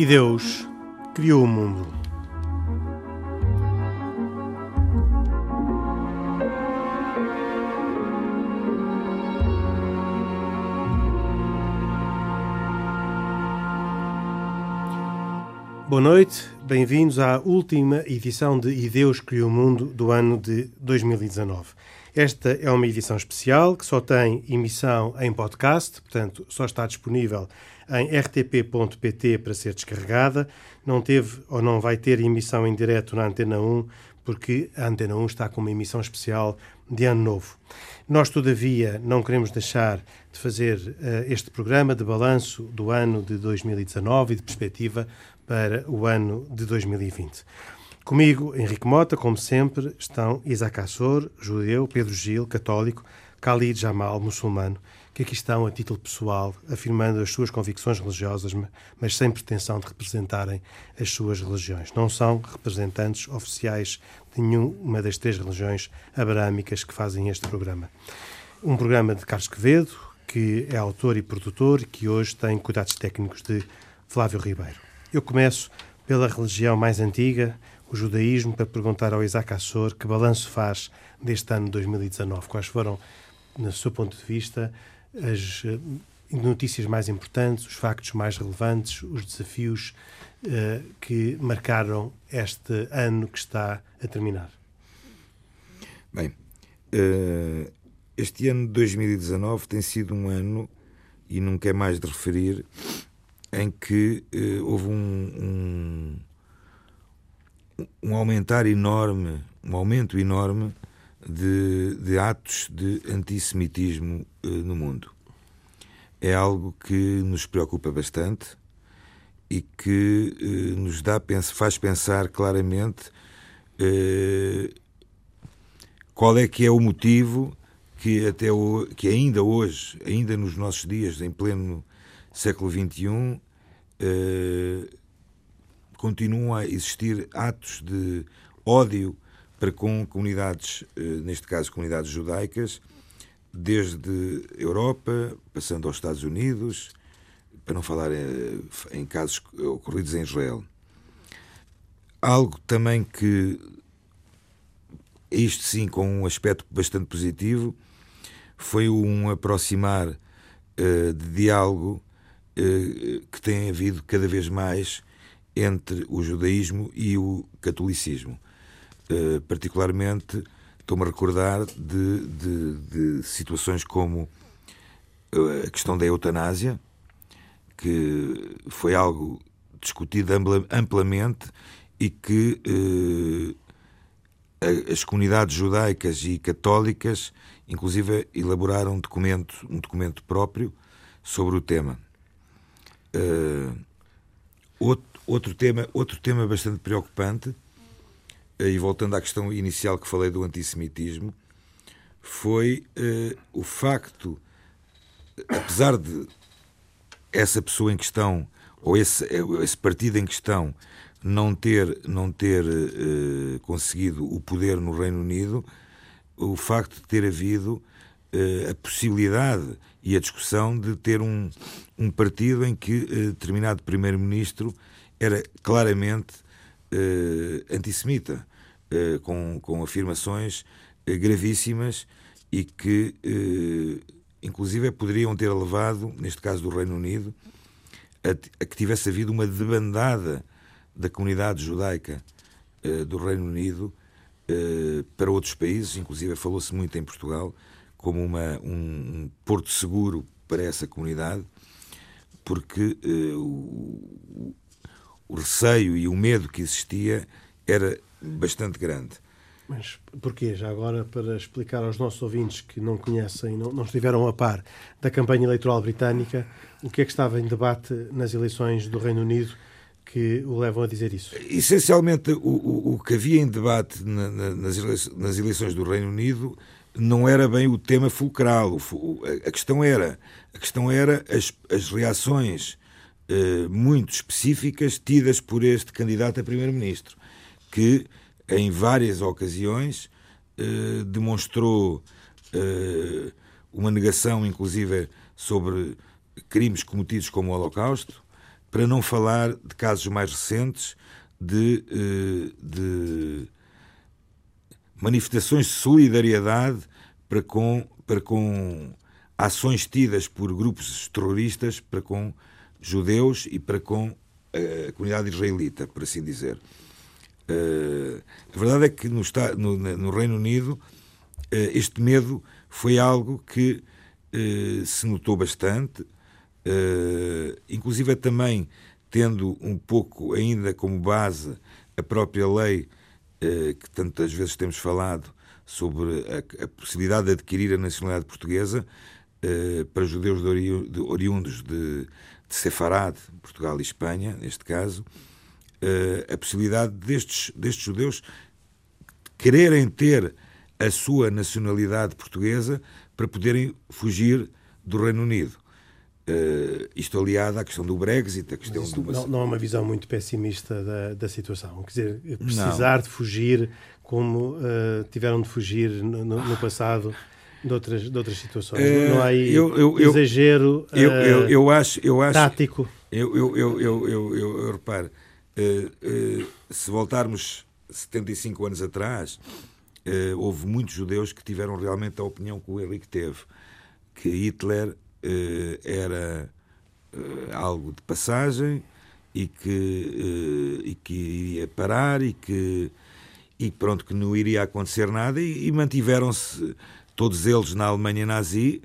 E Deus criou o mundo. Boa noite, bem-vindos à última edição de E Deus Criou o Mundo do ano de 2019. Esta é uma edição especial que só tem emissão em podcast, portanto, só está disponível em rtp.pt para ser descarregada. Não teve ou não vai ter emissão em direto na Antena 1, porque a Antena 1 está com uma emissão especial de Ano Novo. Nós, todavia, não queremos deixar de fazer uh, este programa de balanço do ano de 2019 e de perspectiva para o ano de 2020. Comigo, Henrique Mota, como sempre, estão Isaac Assor, judeu, Pedro Gil, católico, Khalid Jamal, muçulmano, que aqui estão a título pessoal, afirmando as suas convicções religiosas, mas sem pretensão de representarem as suas religiões. Não são representantes oficiais de nenhuma das três religiões abrâmicas que fazem este programa. Um programa de Carlos Quevedo, que é autor e produtor, que hoje tem cuidados técnicos de Flávio Ribeiro. Eu começo pela religião mais antiga, o judaísmo, para perguntar ao Isaac Assor que balanço faz deste ano de 2019. Quais foram, no seu ponto de vista, as eh, notícias mais importantes, os factos mais relevantes, os desafios uh, que marcaram este ano que está a terminar? Bem, uh, este ano de 2019 tem sido um ano, e não quer mais de referir, em que uh, houve um, um, um, aumentar enorme, um aumento enorme de, de atos de antissemitismo uh, no mundo. É algo que nos preocupa bastante e que uh, nos dá, faz pensar claramente qual é que é o motivo que até o, que ainda hoje, ainda nos nossos dias, em pleno século XXI, eh, continuam a existir atos de ódio para com comunidades, eh, neste caso comunidades judaicas, desde Europa, passando aos Estados Unidos, para não falar eh, em casos ocorridos em Israel. Algo também que, isto sim, com um aspecto bastante positivo, foi um aproximar de diálogo que tem havido cada vez mais entre o judaísmo e o catolicismo. Uh, particularmente, estou-me a recordar de, de, de, situações como a questão da eutanásia, que foi algo discutido amplamente e que as comunidades judaicas e católicas inclusive elaboraram um documento, um documento próprio sobre o tema. Uh, outro, outro, tema, outro tema bastante preocupante, uh, e voltando à questão inicial que falei do antissemitismo, foi uh, o facto, apesar de essa pessoa em questão, ou esse, esse partido em questão, não ter, não ter conseguido o poder no Reino Unido, o facto de ter havido a possibilidade e a discussão de ter um, um partido em que uh, determinado primeiro-ministro era claramente uh, antissemita, com, com afirmações gravíssimas e que, inclusive, poderiam ter levado, neste caso do Reino Unido, a, a que tivesse havido uma debandada da comunidade judaica do Reino Unido eh, para outros países, inclusive falou-se muito em Portugal, como uma, um, porto seguro para essa comunidade, porque uh, o, o, receio e o medo que existia era bastante grande. Mas porquê? Já agora, para explicar aos nossos ouvintes que não conhecem, não, não estiveram a par da campanha eleitoral britânica, o que é que estava em debate nas eleições do Reino Unido que o levam a dizer isso? Essencialmente, o, o, o que havia em debate na, na, nas, eleições, nas eleições do Reino Unido não era bem o tema fulcral. A, questão era, a questão era as, as reações eh, muito específicas tidas por este candidato a primeiro-ministro, que em várias ocasiões eh, demonstrou eh, uma negação, inclusive, sobre crimes cometidos como o Holocausto, para não falar de casos mais recentes de, de manifestações de solidariedade para com, para com ações tidas por grupos terroristas para com judeus e para com a comunidade israelita, por assim dizer. Uh, a verdade é que no, no, no Reino Unido uh, este medo foi algo que se notou bastante, inclusive também tendo um pouco ainda como base a própria lei que tantas vezes temos falado sobre a, a possibilidade de adquirir a nacionalidade portuguesa para judeus de ori, de, oriundos de, de Sefarad, Portugal e Espanha, neste caso, uh, a possibilidade destes, destes judeus quererem ter a sua nacionalidade portuguesa para poderem fugir do Reino Unido. Uh, isto aliado à questão do Brexit, a questão do... não, não é uma visão muito pessimista da, da situação. Quer dizer, precisar não. de fugir como uh, tiveram de fugir no, no passado de outras, de outras situações. Uh, não há aí eu, eu, exagero eu, eu, eu, acho, eu acho, tático. Eu, eu, eu, eu, eu, eu, reparo, se voltarmos 75 anos atrás, houve muitos judeus que tiveram realmente a opinião que o Henrique teve, que Hitler era algo de passagem e que, e que iria parar e que e pronto que não iria acontecer nada e, e mantiveram-se todos eles na Alemanha nazi,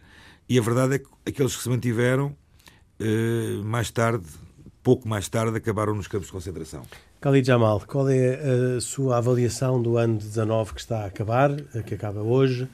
e a verdade é que aqueles que se mantiveram, eh, mais tarde, pouco mais tarde, acabaram nos campos de concentração. Khalid Jamal, qual é a sua avaliação do ano de 19 que está a acabar, que acaba hoje,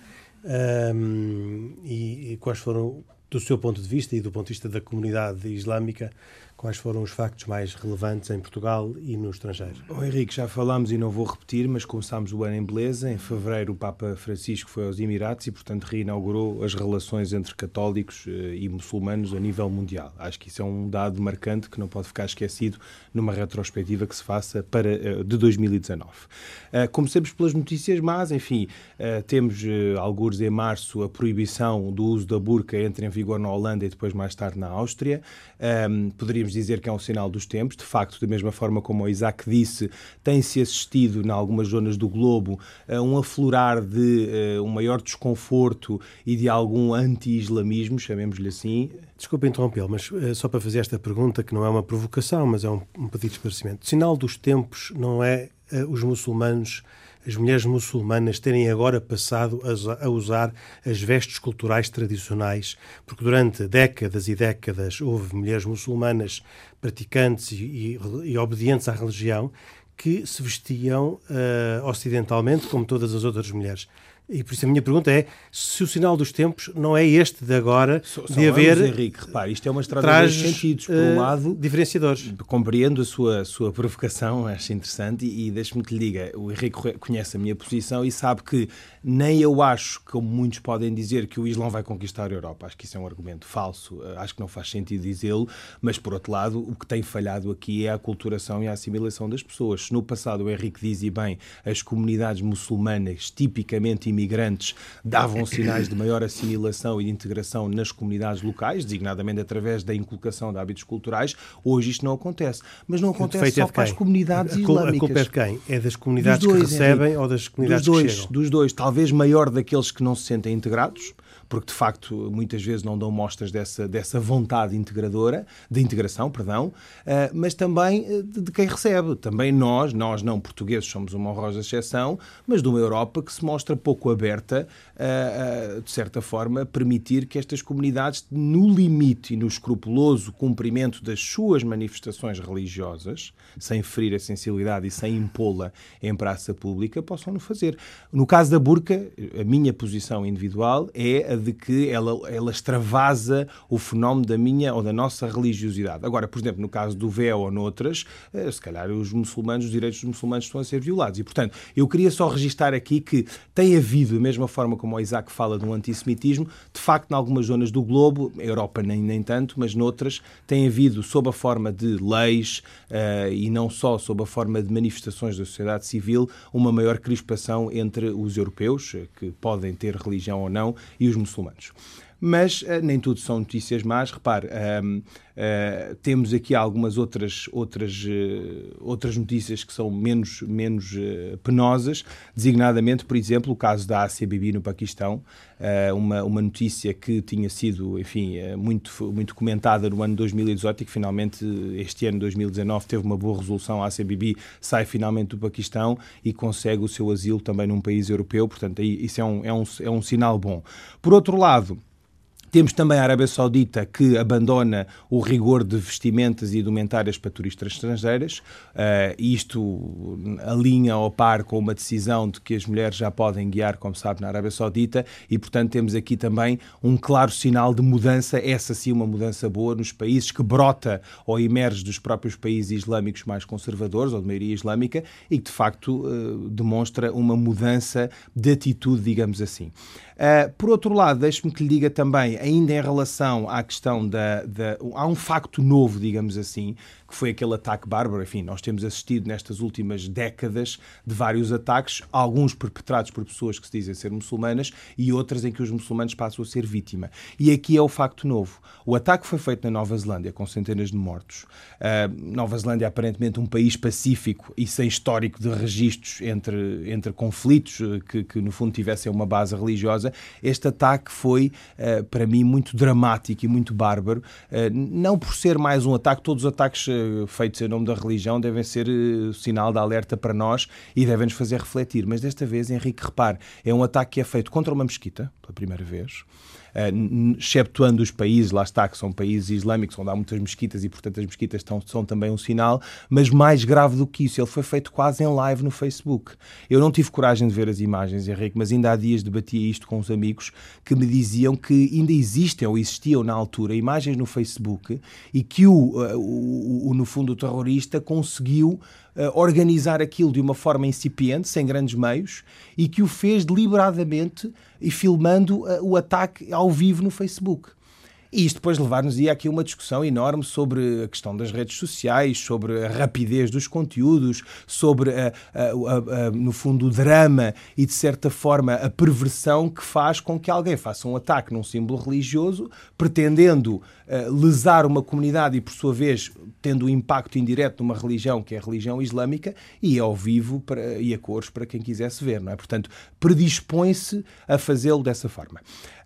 um, e, e quais foram, do seu ponto de vista e do ponto de vista da comunidade islâmica, quais foram os factos mais relevantes em Portugal e no estrangeiro? Oh, Henrique, já falámos e não vou repetir, mas começámos o ano em beleza. Em fevereiro, o Papa Francisco foi aos Emirados e, portanto, reinaugurou as relações entre católicos eh, e muçulmanos a nível mundial. Acho que isso é um dado marcante que não pode ficar esquecido numa retrospectiva que se faça para, eh, de 2019. Eh, comecemos pelas notícias más, enfim, temos, alguns em março, a proibição do uso da burca entra em vigor na Holanda e depois mais tarde na Áustria. Poderíamos podemos dizer que é um sinal dos tempos. De facto, da mesma forma como o Isaac disse, tem-se assistido, em algumas zonas do globo, a um aflorar de uh, um maior desconforto e de algum anti-islamismo, chamemos-lhe assim. Desculpe interrompê-lo, mas uh, só para fazer esta pergunta, que não é uma provocação, mas é um, um pedido de esclarecimento. Sinal dos tempos não é uh, os muçulmanos as mulheres muçulmanas terem agora passado a usar as vestes culturais tradicionais, porque durante décadas e décadas houve mulheres muçulmanas praticantes e, e, e obedientes à religião que se vestiam uh, ocidentalmente como todas as outras mulheres. E por isso a minha pergunta é se o sinal dos tempos não é este de agora so, de haver. Anos, Henrique, repare, isto é uma estrada de sentidos. Por um uh, lado, diferenciadores. Compreendo a sua, sua provocação, acho interessante, e, e deixe-me que lhe diga: o Henrique conhece a minha posição e sabe que nem eu acho, como muitos podem dizer, que o Islão vai conquistar a Europa. Acho que isso é um argumento falso, uh, acho que não faz sentido dizê-lo, mas por outro lado, o que tem falhado aqui é a aculturação e a assimilação das pessoas. Se no passado o Henrique diz e bem, as comunidades muçulmanas tipicamente imigrantes imigrantes davam sinais de maior assimilação e integração nas comunidades locais, designadamente através da inculcação de hábitos culturais. Hoje isto não acontece. Mas não acontece só para as comunidades islâmicas. A culpa é de quem? É das comunidades dois, que recebem Henrique, ou das comunidades dos dois, que chegam? Dos dois. Talvez maior daqueles que não se sentem integrados, porque de facto muitas vezes não dão mostras dessa, dessa vontade integradora, de integração, perdão, uh, mas também eh, de, de, quem recebe. Também nós, nós não portugueses, somos uma honrosa exceção, mas de uma Europa que se mostra pouco aberta, uh, uh, de certa forma, a permitir que estas comunidades, no limite e no escrupuloso cumprimento das suas manifestações religiosas, sem ferir a sensibilidade e sem impô-la em praça pública, possam no fazer. No caso da burca, a minha posição individual é a de que ela, ela extravasa o fenómeno da minha ou da nossa religiosidade. Agora, por exemplo, no caso do véu ou noutras, eh, se calhar os muçulmanos, os direitos dos muçulmanos estão a ser violados. E, portanto, eu queria só registar aqui que tem havido, da mesma forma como o Isaac fala de um antissemitismo, de facto, em algumas zonas do globo, Europa nem, nem tanto, mas noutras, tem havido, sob a forma de leis uh, e não só sob a forma de manifestações da sociedade civil, uma maior crispação entre os europeus, que podem ter religião ou não, e os muçulmanos muçulmanos. Mas uh, nem tudo são notícias más. Repare, uh, temos aqui algumas outras, outras, uh, outras notícias que são menos, menos penosas, designadamente, por exemplo, o caso da Bibi no Paquistão, uma, uma notícia que tinha sido, enfim, muito, muito comentada no ano 2018 e que finalmente este ano, 2019, teve uma boa resolução. A Bibi sai finalmente do Paquistão e consegue o seu asilo também num país europeu, portanto, isso é um, é, um, é um sinal bom. Por outro lado, temos também a Arábia Saudita que abandona o rigor de vestimentas e indumentárias para turistas estrangeiras. Uh, isto alinha ao par com uma decisão de que as mulheres já podem guiar, como sabe, na Arábia Saudita e, portanto, temos aqui também um claro sinal de mudança, essa sim uma mudança boa nos países que brota ou emerge dos próprios países islâmicos mais conservadores ou de maioria islâmica e que, de facto, uh, demonstra uma mudança de atitude, digamos assim. Uh, por outro lado, deixe-me que lhe diga também, ainda em relação à questão da, da. Há um facto novo, digamos assim, que foi aquele ataque bárbaro. Enfim, nós temos assistido nestas últimas décadas de vários ataques, alguns perpetrados por pessoas que se dizem ser muçulmanas e outras em que os muçulmanos passam a ser vítima. E aqui é o facto novo. O ataque foi feito na Nova Zelândia, com centenas de mortos. Uh, Nova Zelândia, aparentemente, um país pacífico e sem histórico de registros entre, entre conflitos eh, que, que, no fundo, tivessem uma base religiosa. Este ataque foi, uh, para mim, muito dramático e muito bárbaro. Uh, não por ser mais um ataque, todos os ataques feitos em nome da religião devem ser uh, sinal de alerta para nós e devem-nos fazer refletir. Mas desta vez, Henrique, repare, é um ataque que é feito contra uma mesquita, pela primeira vez exceptuando os países, lá está, que são países islâmicos, onde há muitas mesquitas e, portanto, as mesquitas estão, são também um sinal, mas mais grave do que isso, ele foi feito quase em live no Facebook. Eu não tive coragem de ver as imagens, Henrique, mas ainda há dias debatia isto com os amigos que me diziam que ainda existem ou existiam na altura imagens no Facebook e que o, eh, o, o no fundo, o terrorista conseguiu organizar aquilo de uma forma incipiente, sem grandes meios, e que o fez deliberadamente e filmando uh, o ataque ao vivo no Facebook. E isto depois levar-nos aqui a uma discussão enorme sobre a questão das redes sociais, sobre a rapidez dos conteúdos, sobre, a, a, a, no fundo, o drama e, de certa forma, a perversão que faz com que alguém faça um ataque num símbolo religioso, pretendendo uh, lesar uma comunidade e, por sua vez, tendo um impacto indireto numa religião que é a religião islâmica e ao vivo para, e a cores para quem quisesse ver, não é? Portanto, predispõe-se a fazê-lo dessa forma.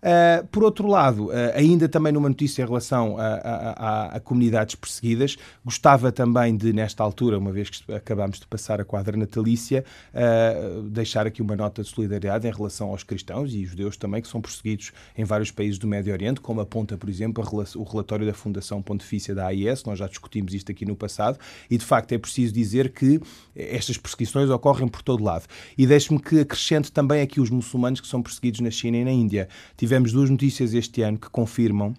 Uh, por outro lado, uh, ainda também numa notícia em relação a, a, a, a, comunidades perseguidas, gostava também de, nesta altura, uma vez que acabamos de passar a quadra natalícia, uh, deixar aqui uma nota de solidariedade em relação aos cristãos e judeus também, que são perseguidos em vários países do Médio Oriente, como aponta, por exemplo, o relatório da Fundação Pontifícia da AIS, nós já discutimos isto aqui no passado, e de facto é preciso dizer que estas perseguições ocorrem por todo lado. E deixe-me que acrescente também aqui os muçulmanos que são perseguidos na China e na Índia. Tivemos tivemos duas notícias este ano que confirmam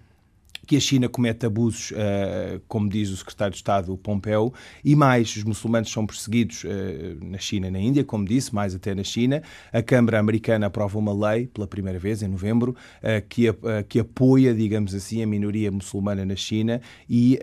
que a China comete abusos, uh, como diz o secretário de Estado Pompeu, e mais, os muçulmanos são perseguidos uh, na China e na Índia, como disse, mais até na China. A Câmara Americana aprova uma lei, pela primeira vez, em novembro, uh, que, que apoia, digamos assim, a minoria muçulmana na China e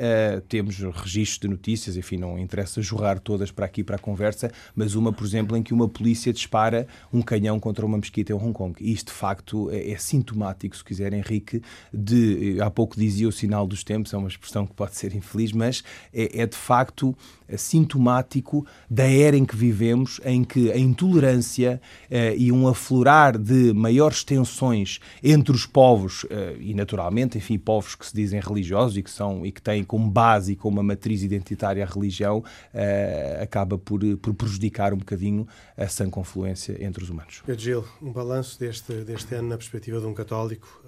temos registros de notícias, enfim, não interessa jorrar todas para aqui para a conversa, mas uma, por exemplo, em que uma polícia dispara um canhão contra uma mesquita em Hong Kong. E isto, de facto, é, é sintomático, se quiser, Henrique, de, há pouco dizia dizia o sinal dos tempos, é uma expressão que pode ser infeliz, mas é, é de facto sintomático da era em que vivemos, em que a intolerância eh, e um aflorar de maiores tensões entre os povos, eh, e naturalmente, enfim, povos que se dizem religiosos e que, são, e que têm como base e como uma matriz identitária a religião, eh, acaba por, por prejudicar um bocadinho a sã confluência entre os humanos. Pedro Gil, um balanço deste, deste ano na perspectiva de um católico.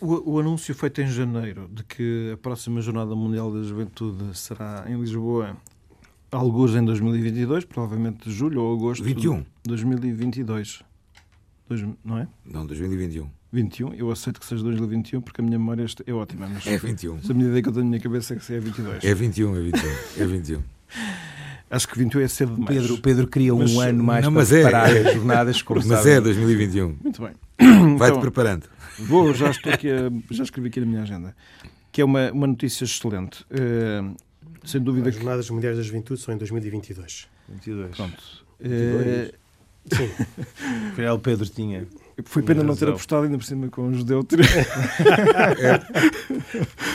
O, o, anúncio feito em janeiro de que a próxima Jornada Mundial da Juventude será em Lisboa, alguns em 2022, provavelmente julho ou agosto. 21. 2022. Dois, não é? Não, 2021. 21, eu aceito que seja 2021 porque a minha memória é ótima. Mas é 21. Se a minha ideia que eu tenho na minha cabeça é que é 22. É 21, é 21. É 21. Acho que 21 é cedo demais. Pedro, Pedro queria mas, um ano mais não, para preparar é, as jornadas. Como mas sabe. é 2021. Muito bem. Vai-te então, preparando. Vou, já estou aqui, a, já escrevi aqui na minha agenda. Que é uma, uma notícia excelente. Uh, sem dúvida. As Jornadas Mundiais da Juventude são em 2022. 22. Pronto. Uh, Sim. Afinal, o Pedro tinha. Foi pena não ter apostado ainda por cima com o judeu.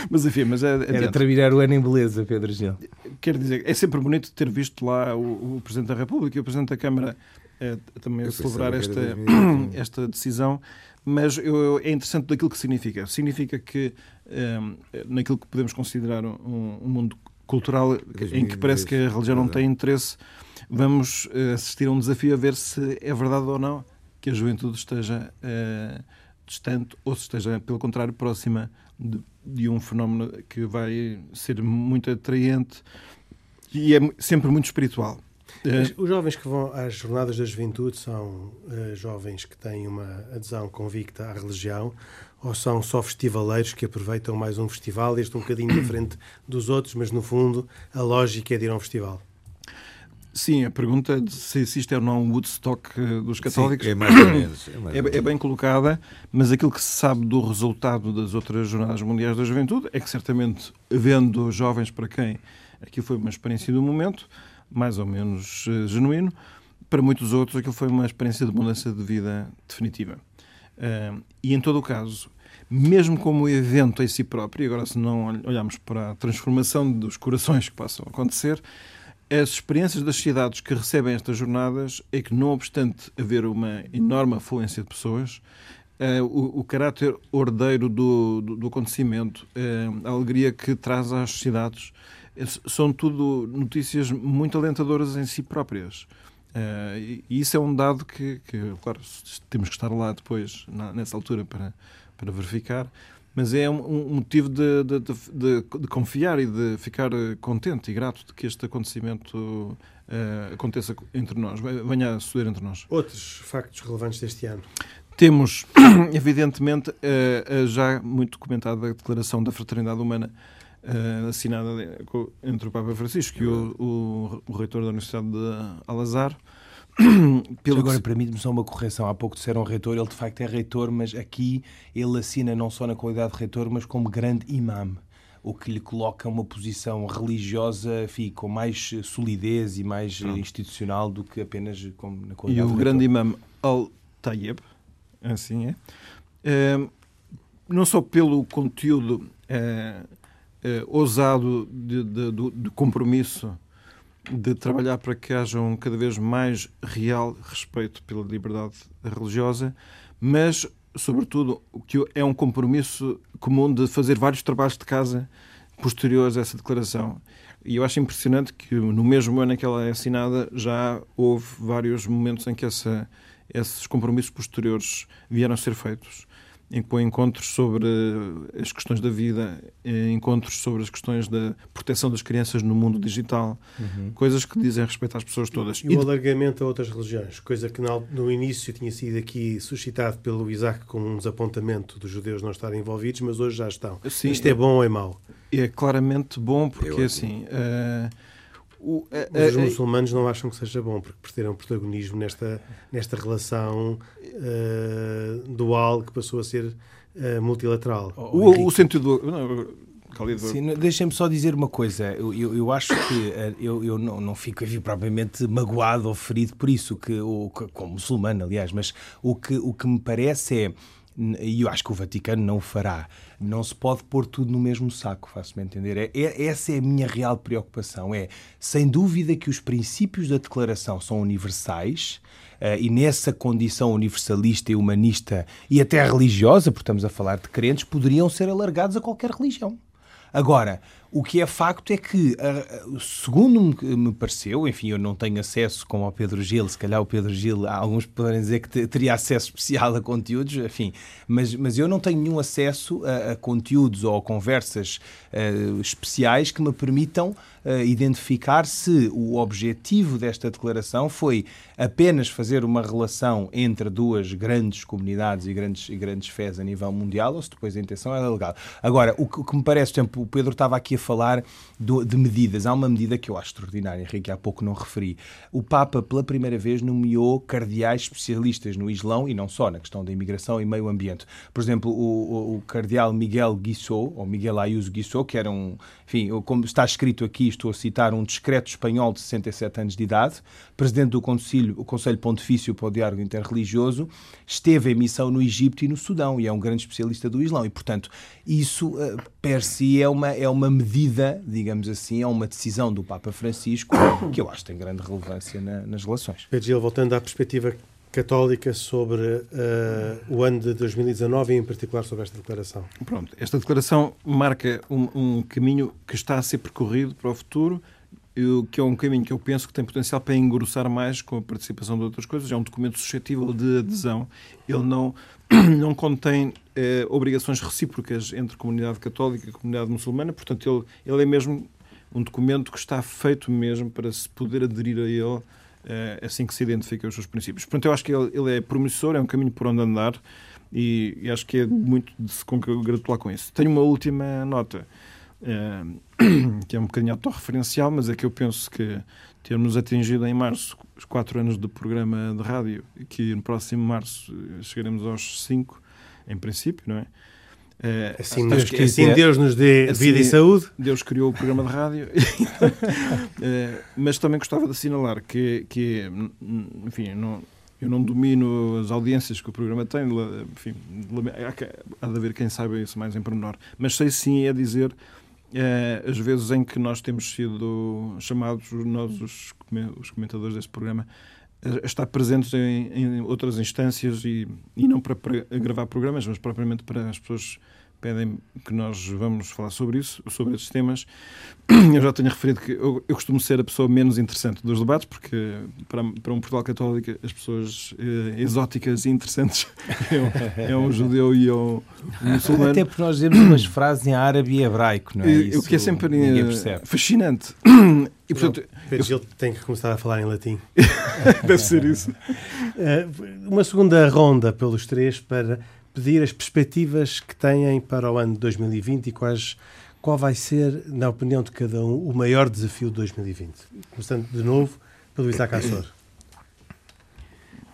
mas enfim, mas é, Era terminar o ano em beleza, Pedro Gil. Quero dizer, é sempre bonito ter visto lá o, o Presidente da República e o Presidente da Câmara é, também a celebrar esta, esta decisão, mas eu, é interessante daquilo que significa. Significa que um, naquilo que podemos considerar um, um mundo cultural em que parece que a religião não tem interesse, vamos uh, assistir a um desafio a ver se é verdade ou não que a juventude esteja uh, distante ou se esteja, pelo contrário, próxima de, de, um fenómeno que vai ser muito atraente e é sempre muito espiritual. Mas os jovens que vão às jornadas da juventude são uh, jovens que têm uma adesão convicta à religião ou são só festivaleiros que aproveitam mais um festival, este um bocadinho diferente dos outros, mas no fundo a lógica é de ir a um festival? Sim, a pergunta de se existe ou não um Woodstock eh, dos católicos Sim, é, mais ou menos, é, mais é, é bem colocada, mas aquilo que se sabe do resultado das outras Jornadas Mundiais da Juventude é que certamente, vendo jovens para quem aquilo foi uma experiência do momento, mais ou menos uh, genuíno, para muitos outros aquilo foi uma experiência de mudança de vida definitiva. Uh, e em todo o caso, mesmo como evento em si próprio, e agora se não olharmos para a transformação dos corações que passam a acontecer, as experiências das cidades que recebem estas jornadas é que, não obstante haver uma enorme afluência de pessoas, uh, o, o, caráter ordeiro do, do, do acontecimento, uh, a alegria que traz às cidades, são tudo notícias muito alentadoras em si próprias. Uh, e isso é um dado que, que, claro, temos que estar lá depois, na, nessa altura, para, para verificar, mas é um, um motivo de, de, de, de, confiar e de ficar contente e grato de que este acontecimento uh, aconteça entre nós, venha a suceder entre nós. Outros factos relevantes deste ano? Temos, evidentemente, a, a já muito comentada Declaração da Fraternidade Humana uh, assinada entre o Papa Francisco e o, o, o reitor da Universidade de Al-Azhar. Pelo Agora, que... permite-me só uma correção. Há pouco disseram reitor, ele de facto é reitor, mas aqui ele assina não só na qualidade de reitor, mas como grande imam o que lhe coloca uma posição religiosa enfim, com mais solidez e mais Pronto. institucional do que apenas como na qualidade E o grande imam Al-Tayyib, assim é, é, não só pelo conteúdo é, eh, ousado de, de, de, compromisso de trabalhar para que haja um cada vez mais real respeito pela liberdade religiosa, mas, sobretudo, o que é um compromisso comum de fazer vários trabalhos de casa posteriores a essa declaração. E eu acho impressionante que no mesmo ano em que ela é assinada já houve vários momentos em que essa, esses compromissos posteriores vieram a ser feitos encontros sobre as questões da vida, encontros sobre as questões da proteção das crianças no mundo digital, uhum. coisas que dizem respeito às pessoas todas. E, e o alargamento a outras religiões, coisa que no início tinha sido aqui suscitado pelo Isaac como um desapontamento dos judeus não estarem envolvidos, mas hoje já estão. Sim, Isto é bom ou é mau? É claramente bom, porque assim. Uh, o, a, os muçulmanos não acham que seja bom, porque perderam protagonismo nesta, nesta relação uh, dual que passou a ser uh, multilateral. O, o, sentido. Deixem-me só dizer uma coisa. Eu, eu, eu acho que eu, eu não, não fico aqui propriamente magoado ou ferido por isso, que, o, como muçulmano, aliás, mas o que, o que me parece é e eu acho que o Vaticano não o fará. Não se pode pôr tudo no mesmo saco, faço-me entender. É, é, essa é a minha real preocupação. É, sem dúvida, que os princípios da Declaração são universais uh, e nessa condição universalista e humanista e até religiosa, porque estamos a falar de crentes, poderiam ser alargados a qualquer religião. Agora, o que é facto é que, segundo me pareceu, enfim, eu não tenho acesso como ao Pedro Gil, se calhar o Pedro Gil, alguns podem dizer que teria acesso especial a conteúdos, enfim, mas, mas eu não tenho nenhum acesso a, a conteúdos ou a conversas uh, especiais que me permitam uh, identificar se o objetivo desta declaração foi apenas fazer uma relação entre duas grandes comunidades e grandes, e grandes fés a nível mundial ou se depois a intenção era legal. Agora, o que, o que me parece, por exemplo, o Pedro estava aqui a falar do, de medidas. Há uma medida que eu acho extraordinária, Henrique, há pouco não referi. O Papa, pela primeira vez, nomeou cardeais especialistas no Islão e não só, na questão da imigração e meio ambiente. Por exemplo, o, o, o cardeal Miguel Guissot, ou Miguel Ayuso Guissot, que era um, enfim, como está escrito aqui, estou a citar um discreto espanhol de 67 anos de idade, presidente do Conselho, o Conselho Pontifício para o Diálogo Interreligioso, esteve em missão no Egito e no Sudão e é um grande especialista do Islão. E, portanto, isso, uh, per si, é uma, é uma medida, digamos assim, é uma decisão do Papa Francisco que eu acho que tem grande relevância na, nas relações. Pedro Gil, voltando à perspectiva católica sobre uh, o ano de 2019 e, em particular, sobre esta declaração? Pronto, esta declaração marca um, um caminho que está a ser percorrido para o futuro que é um caminho que eu penso que tem potencial para engrossar mais com a participação de outras coisas. É um documento suscetível de adesão. Ele não, não contém eh, obrigações recíprocas entre comunidade católica e comunidade muçulmana, portanto, ele, ele é mesmo um documento que está feito mesmo para se poder aderir a ele é assim que se identifica os seus princípios. Portanto, eu acho que ele, ele é promissor, é um caminho por onde andar e, e acho que é muito de se congratular com isso. Tenho uma última nota, é, que é um bocadinho autorreferencial, mas é que eu penso que termos atingido em março os quatro anos do programa de rádio, que no próximo março chegaremos aos cinco, em princípio, não é? É, assim, Deus, que, assim Deus nos dê assim, vida e saúde. Deus criou o programa de rádio. é, mas também gostava de assinalar que, que enfim, não, eu não domino as audiências que o programa tem. Enfim, há de haver quem saiba isso mais em pormenor. Mas sei sim é dizer é, as vezes em que nós temos sido chamados, nós, os, os comentadores deste programa, a estar presentes em, em outras instâncias e, e não para, para, gravar programas, mas propriamente para as pessoas pedem que nós vamos falar sobre isso, sobre esses temas. Eu já tenho referido que eu, eu costumo ser a pessoa menos interessante dos debates, porque para, para um Portugal católico as pessoas eh, exóticas e interessantes é, um, é um judeu e é um, muçulmano. Até porque nós dizemos umas frases em árabe e hebraico, não é? Isso, o que é sempre eh, fascinante. E, portanto, não, eu... tem que começar a falar em latim. Deve ser isso. Eh, uma segunda ronda pelos três para pedir as perspectivas que têm para o ano de 2020 e quais, qual vai ser, na opinião de cada um, o maior desafio de 2020. Começando de novo pelo Isaac Assor.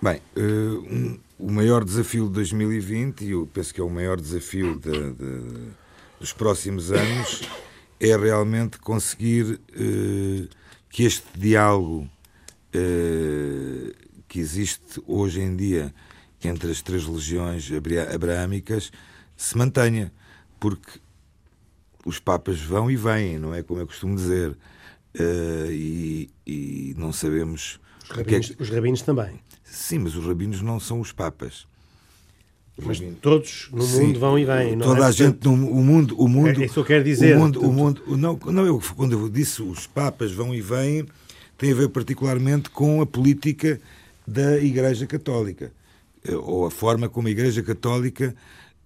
Bem, uh, um, o maior desafio de 2020, e eu penso que é o maior desafio de, de, dos próximos anos, é realmente conseguir uh, que este diálogo uh, que existe hoje em dia entre as três religiões abraâmicas se mantenha, porque os papas vão e vêm, não é como eu costumo dizer, uh, e, e, não sabemos. Os é rabinos, é... os rabinos, também. Sim, mas os rabinos não são os papas. mas todos no Sim, mundo vão e vêm. Não toda é? a gente no o mundo, o mundo. É isso que eu quero dizer. O mundo, o mundo, não, não eu quando eu disse os papas vão e vêm tem a ver particularmente com a política da Igreja Católica. Eh, ou a forma como a Igreja Católica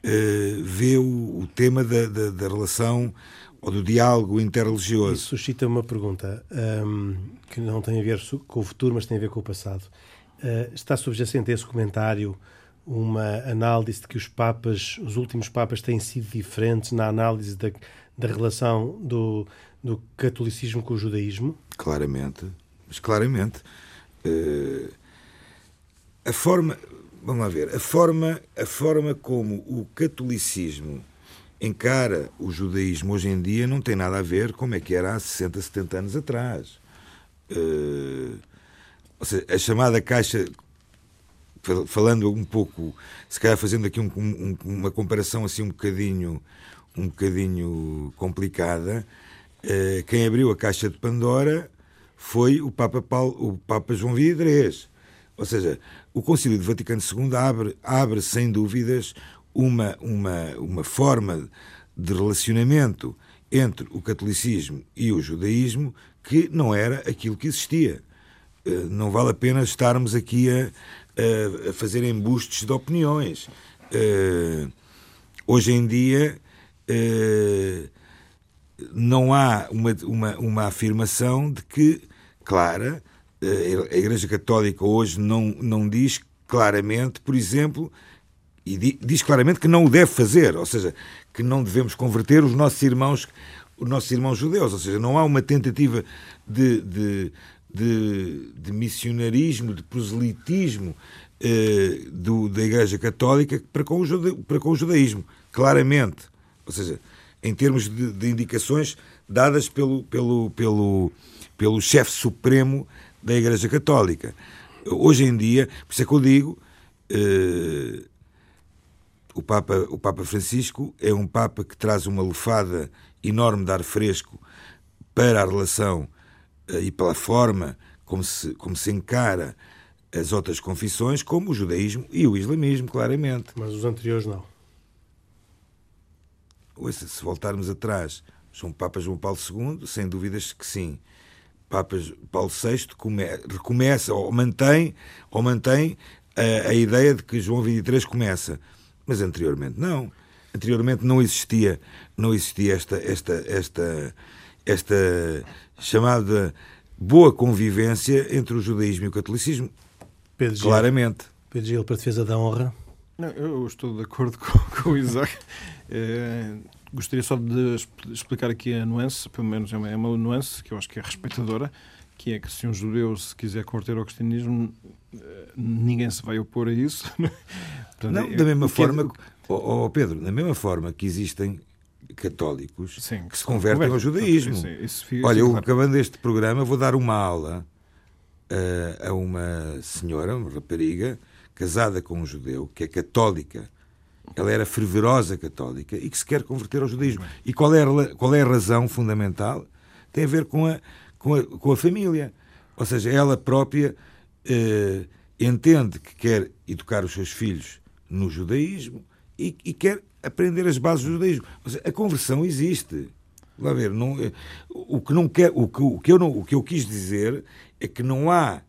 uh, vê o, o tema da, da, da, relação ou do diálogo interreligioso. Isso suscita uma pergunta um, ehm, que não tem a ver com o futuro, mas tem a ver com o passado. Uh, está subjacente a esse comentário uma análise de que os papas, os últimos papas, têm sido diferentes na análise da, da relação do, do catolicismo com o judaísmo? Claramente, mas claramente. Uh, a forma, vamos lá ver, a forma, a forma como o catolicismo encara o judaísmo hoje em dia não tem nada a ver com como é que era há 60, 70 anos atrás. Uh, ou seja, a chamada caixa, falando um pouco, se calhar fazendo aqui um, um, uma comparação assim um bocadinho, um bocadinho complicada, uh, quem abriu a caixa de Pandora foi o Papa, Paulo, o Papa João. Ou seja, o Concílio de Vaticano II abre, abre sem dúvidas uma, uma, uma forma de relacionamento entre o catolicismo e o judaísmo que não era aquilo que existia. Eh, não vale a pena estarmos aqui a, a, fazer embustes de opiniões. Uh, hoje em dia uh, não há uma, uma, uma afirmação de que, clara, a Igreja Católica hoje não, não diz claramente, por exemplo, e diz claramente que não o deve fazer, ou seja, que não devemos converter os nossos irmãos, os nossos irmãos judeus, ou seja, não há uma tentativa de, de, de, de missionarismo, de proselitismo eh, do, da Igreja Católica para com, o jude, para com o judaísmo, claramente. Ou seja, em termos de, de indicações dadas pelo, pelo, pelo, pelo chefe supremo da Igreja Católica. Hoje em dia, por isso é que eu digo, eh, o, Papa, o Papa Francisco é um Papa que traz uma lufada enorme de ar fresco para a relação eh, e pela forma como se, como se encara as outras confissões, como o judaísmo e o islamismo, claramente. Mas os anteriores não. Ouça, se voltarmos atrás, São Papa João Paulo II, sem dúvidas que sim. Papa Paulo VI come, recomeça ou mantém, ou mantém a, a, ideia de que João XXIII começa, mas anteriormente não. Anteriormente não existia, não existia esta, esta, esta, esta chamada boa convivência entre o judaísmo e o catolicismo. Pedro Claramente. Gil, Pedro Gil, para a defesa da honra. Não, eu estou de acordo com, com o Isaac. É, gostaria só de explicar aqui a nuance, pelo menos é uma, é uma nuance que eu acho que é respeitadora, que é que se um judeu se quiser converter ao cristianismo, eh, ninguém se vai opor a isso. Portanto, não, é, da mesma forma, é, oh, oh, Pedro, da mesma forma que existem católicos sim, que se convertem ao judaísmo. Isso, isso, isso, Olha, eu claro. acabando este programa vou dar uma aula uh, a uma senhora, uma rapariga, casada com um judeu, que é católica. Ela era fervorosa católica e que se quer converter ao judaísmo. E qual é a, qual é a razão fundamental? Tem a ver com a, com a, com a família. Ou seja, ela própria uh, entende que quer educar os seus filhos no judaísmo e, e quer aprender as bases do judaísmo. Seja, a conversão existe. Lá ver, não, eh, o que não quer, o que, o que eu não, o que eu quis dizer é que não há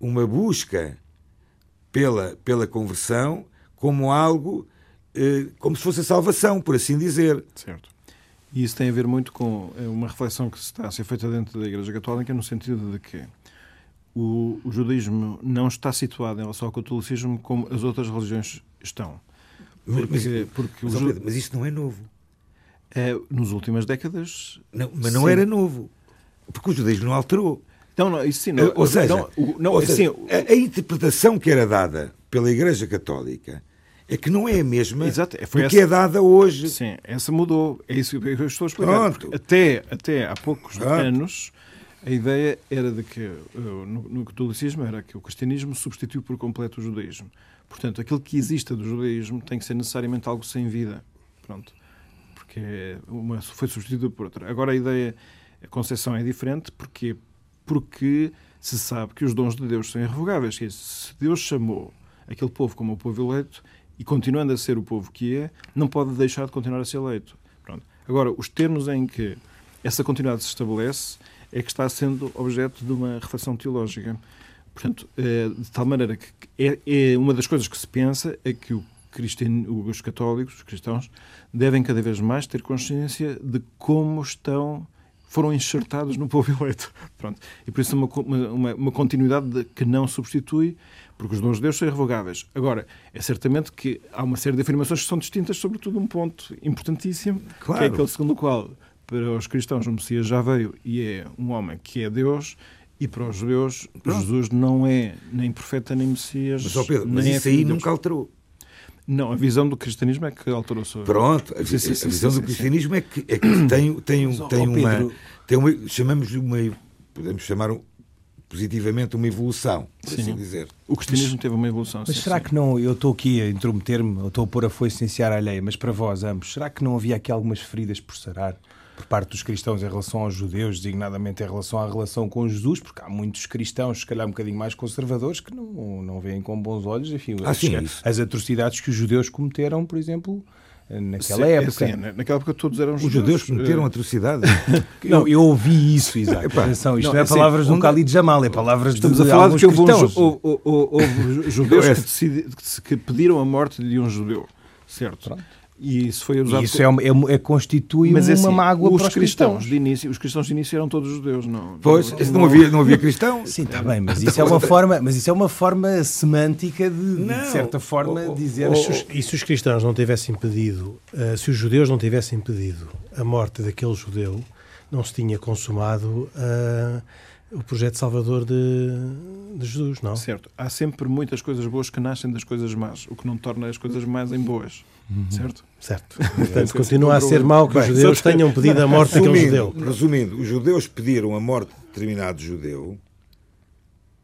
uma busca pela pela conversão como algo eh, como se fosse a salvação, por assim dizer. Certo. E isso tem a ver muito com eh, uma reflexão que está a ser feita dentro da Igreja Católica no sentido de que o, o judaísmo não está situado em relação ao catolicismo como as outras religiões estão. Porque, mas, porque mas, Pedro, mas isto não é novo. É, nos últimas décadas. Não, mas não sim. era novo. Porque o judaísmo não alterou. Não, não, isso sim. Não, ou seja, não, não, ou seja assim, a, a, interpretação que era dada pela Igreja Católica é que não é a mesma Exato, foi que essa, é dada hoje. Sim, essa mudou. É isso que eu estou a explicar. Até, até há poucos Pronto. anos a ideia era de que no, no catolicismo era que o cristianismo substituiu por completo o judaísmo. Portanto, aquilo que exista do judaísmo tem que ser necessariamente algo sem vida. Pronto. Porque uma foi substituído por outra. Agora a ideia, a concepção é diferente porque porque se sabe que os dons de Deus são irrevogáveis. Se Deus chamou aquele povo como o povo eleito e continuando a ser o povo que é, não pode deixar de continuar a ser eleito. Pronto. Agora, os termos em que essa continuidade se estabelece é que está sendo objeto de uma reflexão teológica. Portanto, eh, de tal maneira que é, é uma das coisas que se pensa é que os católicos, os cristãos, devem cada vez mais ter consciência de como estão foram enxertados no povo eleito. Pronto. E por isso é uma, uma, uma continuidade de, que não substitui, porque os dons de Deus são irrevogáveis. Agora, é certamente que há uma série de afirmações que são distintas, sobretudo um ponto importantíssimo, claro. que é aquele segundo o qual, para os cristãos, o Messias já veio e é um homem que é Deus, e para os judeus, Pronto. Jesus não é nem profeta nem Messias. Mas, oh Pedro, mas isso é aí nunca alterou. Não, a visão do cristianismo é que alterou a Pronto, a, sim, sim, a visão sim, do cristianismo é que, é que tem, tem, Mas, tem, uma, tem uma. Chamamos de uma. Podemos chamar positivamente uma evolução, por assim dizer. O cristianismo teve uma evolução. Mas será que não, eu estou aqui a intrometer-me, eu estou a pôr a foice iniciar a alheia, mas para vós ambos, será que não havia aqui algumas feridas por sarar? Por parte dos cristãos em relação aos judeus, designadamente em relação à relação com Jesus, porque há muitos cristãos, se calhar um bocadinho mais conservadores, que não, não veem com bons olhos enfim, ah, as, sim, as atrocidades que os judeus cometeram, por exemplo, naquela sim, época. Sim, naquela época todos eram judeus. Os judeus cometeram uh... atrocidades. não, eu ouvi isso, Isaac. Atenção, isto não, é, é palavras do Khalid Jamal, é palavras Estamos de, a falar de que houve, houve, houve judeus que, decidi, que, pediram a morte de um judeu. Certo. Pronto. E isso foi usado. E isso como... é, é, é, constitui Mas, uma assim, mágoa os para os cristãos. cristãos. De início, os cristãos de início eram todos judeus, não? Pois, não, não, havia, não havia cristão. Sim, está bem, mas isso é uma forma, mas isso é uma forma semântica de, não, de certa forma, oh, oh, dizer. Oh, oh, e se os cristãos não tivessem pedido, uh, se os judeus não tivessem pedido a morte daquele judeu, não se tinha consumado uh, o projeto salvador de, de Jesus, não? Certo. Há sempre muitas coisas boas que nascem das coisas más, o que não torna as coisas más em boas. Certo? Certo. Portanto, continua a ser mau que os Bem, judeus tenham pedido a morte daquele judeu. resumindo, os judeus pediram a morte de determinado judeu,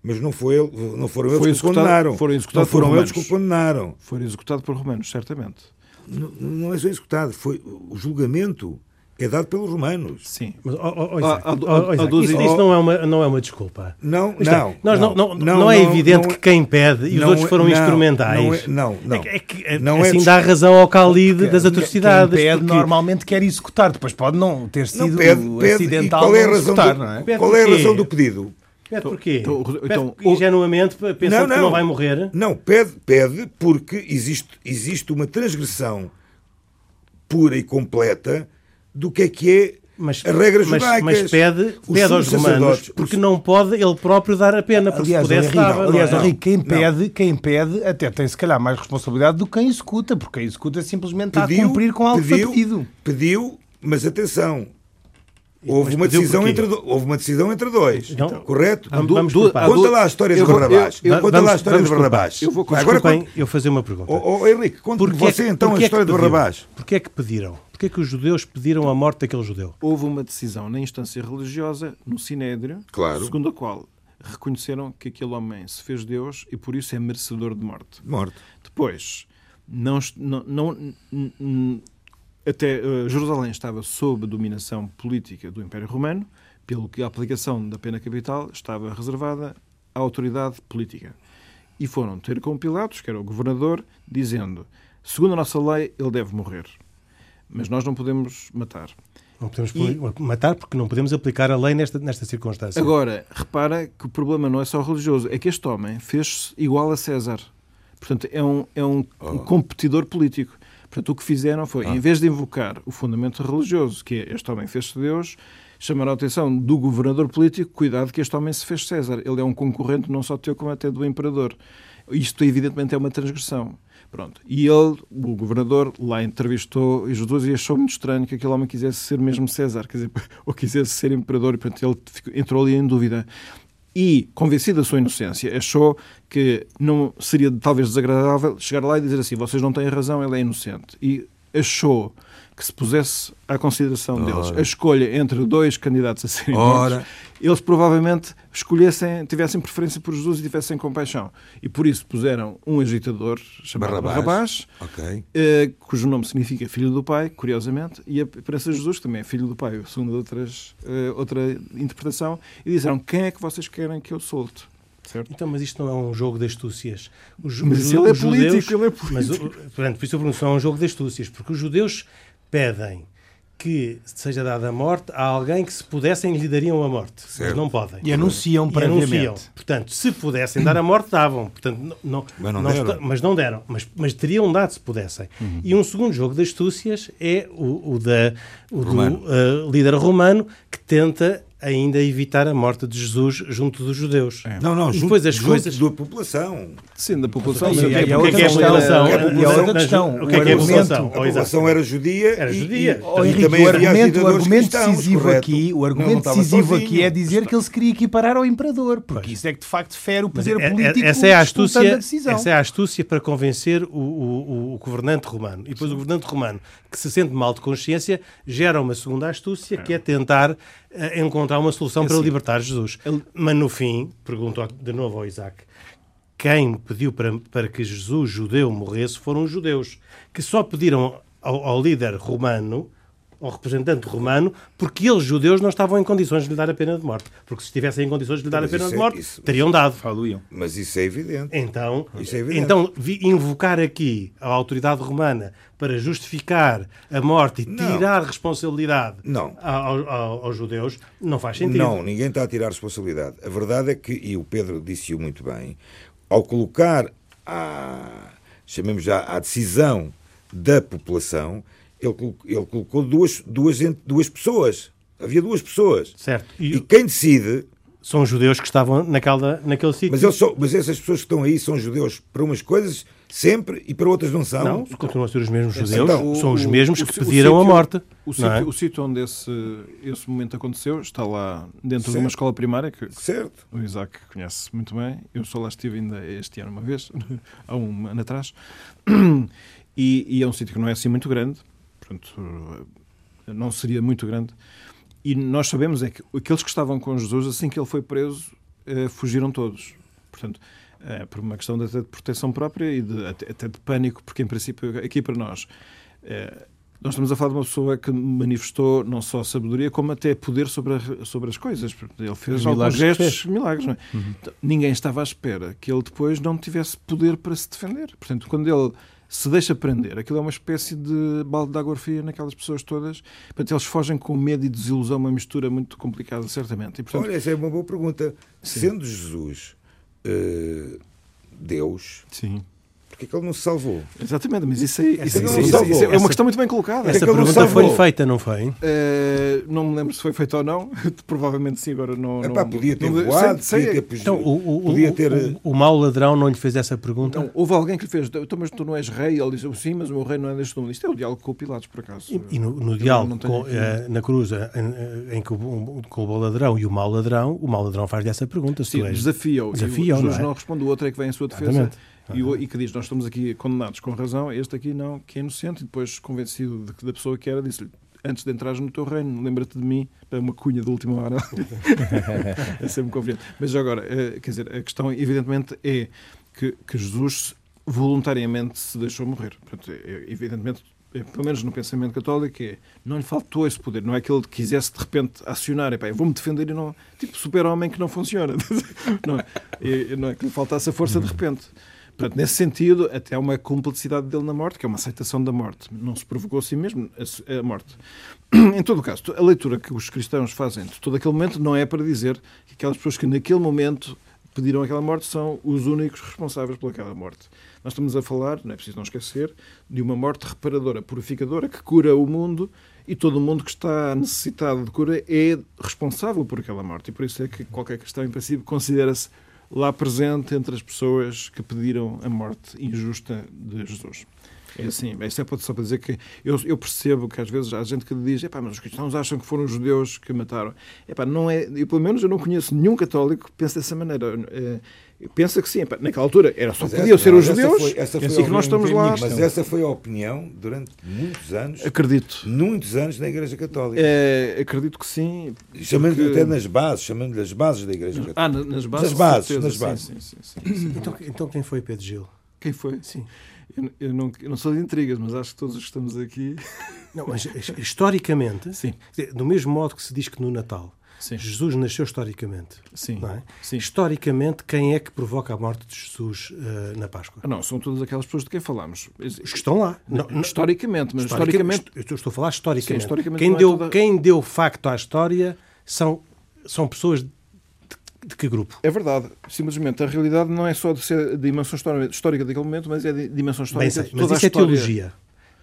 mas não, foi ele, não foram Foi eles que o condenaram. foram não executados por foram eles que o romanos. condenaram. Foi executado por romanos, certamente. Não, não é só executado, foi o julgamento é dado pelos romanos. Sim. Mas, isso, não, é uma, não é uma desculpa. Não, Está, não, nós não, não, não, é evidente que quem pede e os não outros é- foram não, instrumentais. Não, é- não, não. É que- é que, é- Não é assim des- dá razão ao Khalid das Quem atrocidades. pede porque- normalmente quer executar, depois pode não ter sido Não pede, pede. Acidental qual é a não razão executar, do, não é? Pede qual é a razão do pedido? Pede porquê? Então, Pede então, porque ingenuamente pensando que não vai morrer. Não, pede, pede porque existe, existe uma transgressão pura e completa do que é que é Mas, as regras mas, judaicas. mas pede, Os pede aos romanos porque não pode ele próprio dar a pena, porque Aliás, se pudesse Henrique, dava. aliás, não é? Henrique, quem Não. pede, quem pede até tem se calhar mais responsabilidade do que quem executa, porque quem executa simplesmente está a Pediu, cumprir com algo que foi pediu, pedido. Pediu, mas atenção. Houve Mas uma, pediu decisão entre, do- houve uma decisão entre dois. Então, correto? vamos- vamos Conta lá a história de Barrabás. eu- eu- Conta lá a vamos- história de vamos. Barrabás. Eu vou Agora, conta- eu fazer uma pergunta. oh, oh, Henrique, Porquê você é então a porquê é história de? Barrabás. Porquê é que pediram? Porquê é que os judeus pediram a morte daquele judeu? Houve uma decisão na instância religiosa, no Sinédrio, Claro. segundo a qual reconheceram que aquele homem se fez Deus e por isso é merecedor de morte. Morte. Depois, não, não, não- até eh, Jerusalém estava sob a dominação política do Império Romano, pelo que a aplicação da pena capital estava reservada à autoridade política. E foram ter com Pilatos, que era o governador, dizendo: segundo a nossa lei, ele deve morrer. Mas nós não podemos matar. Não podemos E- matar porque não podemos aplicar a lei nesta, nesta circunstância. Agora, repara que o problema não é só religioso, é que este homem fez-se igual a César. Portanto, é um, é um, um competidor político. Portanto, o que fizeram foi, em vez de invocar o fundamento religioso, que é este homem fez-se Deus, chamaram a atenção do governador político, cuidado que este homem se fez César. Ele é um concorrente não só teu, como até do imperador. Isto, evidentemente, é uma transgressão. Pronto. E ele, o governador, lá entrevistou Jesus e achou muito estranho que aquele homem quisesse ser mesmo César, quer dizer, ou quisesse ser imperador, e portanto ele entrou ali em dúvida. E, convencido da sua inocência, achou que não seria talvez desagradável chegar lá e dizer assim: vocês não têm razão, ele é inocente. E achou que se pusesse à consideração deles a escolha entre dois candidatos a serem Ora. mortos, eles provavelmente escolhessem, tivessem preferência por Jesus e tivessem compaixão. E por isso puseram um agitador chamado Barrabás. Barrabás, Ok. eh, cujo nome significa filho do pai, curiosamente, e aparece Jesus, que também é filho do pai, segundo outras, eh, outra interpretação, e disseram: quem é que vocês querem que eu solte? Certo? Então, mas isto não é um jogo de astúcias. Os, Mas os- ele é os judeus- político, ele é político. Mas, o- portanto, por isso eu pergunto, não é um jogo de astúcias, porque os judeus pedem que seja dada a morte a alguém que, se pudessem, lhe dariam a morte. Mas Certo. não podem. E anunciam E previamente. anunciam. Portanto, se pudessem dar a morte, davam. Portanto, não, não, Mas não deram. mas não deram. Mas, mas teriam dado se pudessem. Uhum. E um segundo jogo de astúcias é o, o da, o Romano. do eh, líder romano que tenta ainda evitar a morte de Jesus junto dos judeus. Não, não, E junto, depois as junto coisas- da população. Sim, da população. E mas o que é- que é é a outra população? questão, E há outra Nas- questão. O que é que é a população? Oh, A população era judia. Era judia. E, Oh, Henrique, também o argumento, o argumento cristãos, decisivo correto? aqui, o argumento não decisivo sozinho. aqui é dizer que ele se queria equiparar ao imperador, porque isso é que de facto fere o Mas poder é- é- político essa é a astúcia, a decisão. essa é a astúcia para convencer o, o- o governante romano. E depois o governante romano, que se sente mal de consciência, gera uma segunda astúcia, que é tentar eh, encontrar uma solução para assim, libertar Jesus. ele- Mas no fim, pergunto de novo ao Isaac, quem pediu para, para que Jesus, judeu, morresse foram os judeus, que só pediram ao, ao líder romano, ao representante romano, porque eles, judeus, não estavam em condições de lhe dar a pena de morte. Porque se estivessem em condições de lhe dar Mas a pena de é- morte, isso- teriam dado. Faluíam. Mas isso é evidente. Então, Isso é evidente. então vi- invocar aqui a autoridade romana para justificar a morte e Não. tirar responsabilidade Não. ao- ao- aos judeus não faz sentido. Não, ninguém está a tirar responsabilidade. A verdade é que, e o Pedro disse-o muito bem, ao colocar a, chamemos já, a decisão da população, ele, ele colocou duas, duas, duas pessoas. Havia duas pessoas. Certo. E E, quem decide são judeus que estavam naquela, naquele sítio. Mas, são- mas essas pessoas que estão aí são judeus para umas coisas sempre e para outras não são. Não, continuam a ser os mesmos judeus, Então, são os o- mesmos o que si- o pediram a sítio- morte. O sítio, é? o sítio onde esse, esse momento aconteceu está lá dentro de Certo. uma escola primária que Certo. o Isaac conhece muito bem. Eu só lá estive ainda este ano uma vez, há um ano atrás. E, e é um sítio que não é assim muito grande, portanto, não seria muito grande. E nós sabemos é que aqueles que estavam com Jesus, assim que ele foi preso, eh, fugiram todos. Portanto, eh, por uma questão de, até de proteção própria e de, até, até de pânico, porque em princípio, aqui para nós, eh, nós estamos a falar de uma pessoa que manifestou não só sabedoria, como até poder sobre, a- sobre as coisas. Ele fez alguns gestos, fez. milagres. Não é? Então, ninguém estava à espera que ele depois não tivesse poder para se defender. Portanto, quando ele se deixa prender, aquilo é uma espécie de balde de água fria naquelas pessoas todas. Portanto, eles fogem com medo e desilusão, uma mistura muito complicada, certamente. E, portanto, Olha, essa é uma boa pergunta. Sendo Jesus eh, Deus, sim. Porque é que ele não se salvou? Exatamente, mas isso, aí, isso, não isso- se isso- isso é uma Essa- questão muito bem colocada. Essa pergunta foi feita, não foi? Eh, não me lembro se foi feito ou não. Provavelmente sim, agora não. Epá, não podia ter não- voado, sei- podia sei- ter, Então, o, o, podia o- ter. o, o mau ladrão não lhe fez essa pergunta? Não, houve alguém que lhe fez, então, mas tu não és rei? Ele disse, sim, mas o meu rei não é deste mundo. Isto é o diálogo com o Pilatos, por acaso. E, e no, no diálogo com, eh, na cruz eh, em, em que o, com o bom ladrão e o mau ladrão, o mau ladrão faz dessa pergunta. Se Sim, desafia-o. Desafia-o, o- Jesus não é? não responde, o outro é que vem em sua defesa. Exatamente. E, o- e que diz, nós estamos aqui condenados com razão, este aqui não, que é inocente. E depois, convencido de da pessoa que era, disse-lhe, antes de entrares no teu reino, lembra-te de mim, é uma cunha de última hora. é sempre conveniente. Mas agora, eh, quer dizer, a questão, evidentemente, é que, que Jesus voluntariamente se deixou morrer. Portanto, é- evidentemente, é, pelo menos no pensamento católico, é, não lhe faltou esse poder. Não é que ele quisesse de repente acionar, epá, eu vou-me defender e não. Tipo super-homem que não funciona. não, é, É- não é que lhe faltasse a força de repente. Portanto, nesse sentido, até uma cumplicidade dele na morte, que é uma aceitação da morte. Não se provocou a si mesmo a, morte. Em todo o caso, a leitura que os cristãos fazem de todo aquele momento não é para dizer que aquelas pessoas que naquele momento pediram aquela morte são os únicos responsáveis por aquela morte. Nós estamos a falar, não é preciso não esquecer, de uma morte reparadora, purificadora, que cura o mundo e todo mundo que está necessitado de cura é responsável por aquela morte. E por isso é que qualquer cristão, em princípio, considera-se lá presente entre as pessoas que pediram a morte injusta de Jesus. É assim, isso é só para dizer que eu, eu percebo que às vezes há gente que diz Epá, mas os cristãos acham que foram os judeus que mataram. Epá, não é, eu, pelo menos eu não conheço nenhum católico que pense dessa maneira. Eh, Pensa que sim, epá, naquela altura era só Mas podiam essa- ser não, os essa judeus foi- essa e foi assim a que nós estamos lá. Mas essa foi a opinião durante muitos anos, Acredito. muitos anos na Igreja Católica. Eh, acredito que sim. Chamando porque- até nas bases, chamando-lhe as bases da Igreja Católica. Ah, na- nas bases. Nas bases, certeza. nas Sim, bases. sim, sim, sim, sim. Então, então quem foi Pedro Gil? Quem foi? Sim. Eu, eu não, eu não sou de intrigas, mas acho que todos os que estamos aqui. Não, mas his- historicamente, Sim. do mesmo modo que se diz que no Natal Sim. Jesus nasceu historicamente, Sim. é? Sim. Historicamente, quem é que provoca a morte de Jesus eh, na Páscoa? Ah, não, são todas aquelas pessoas de quem falamos. Os que estão lá. Não, não- historicamente, mas historicamente, historicamente. eu estou a falar historicamente. Sim, historicamente quem, é deu, toda- quem deu facto à história são, são pessoas de, que grupo? É verdade. Simplesmente a realidade não é só de ser a dimensão histórica, daquele momento, mas é a dimensão Bem histórica sei, de mas isso a é teologia.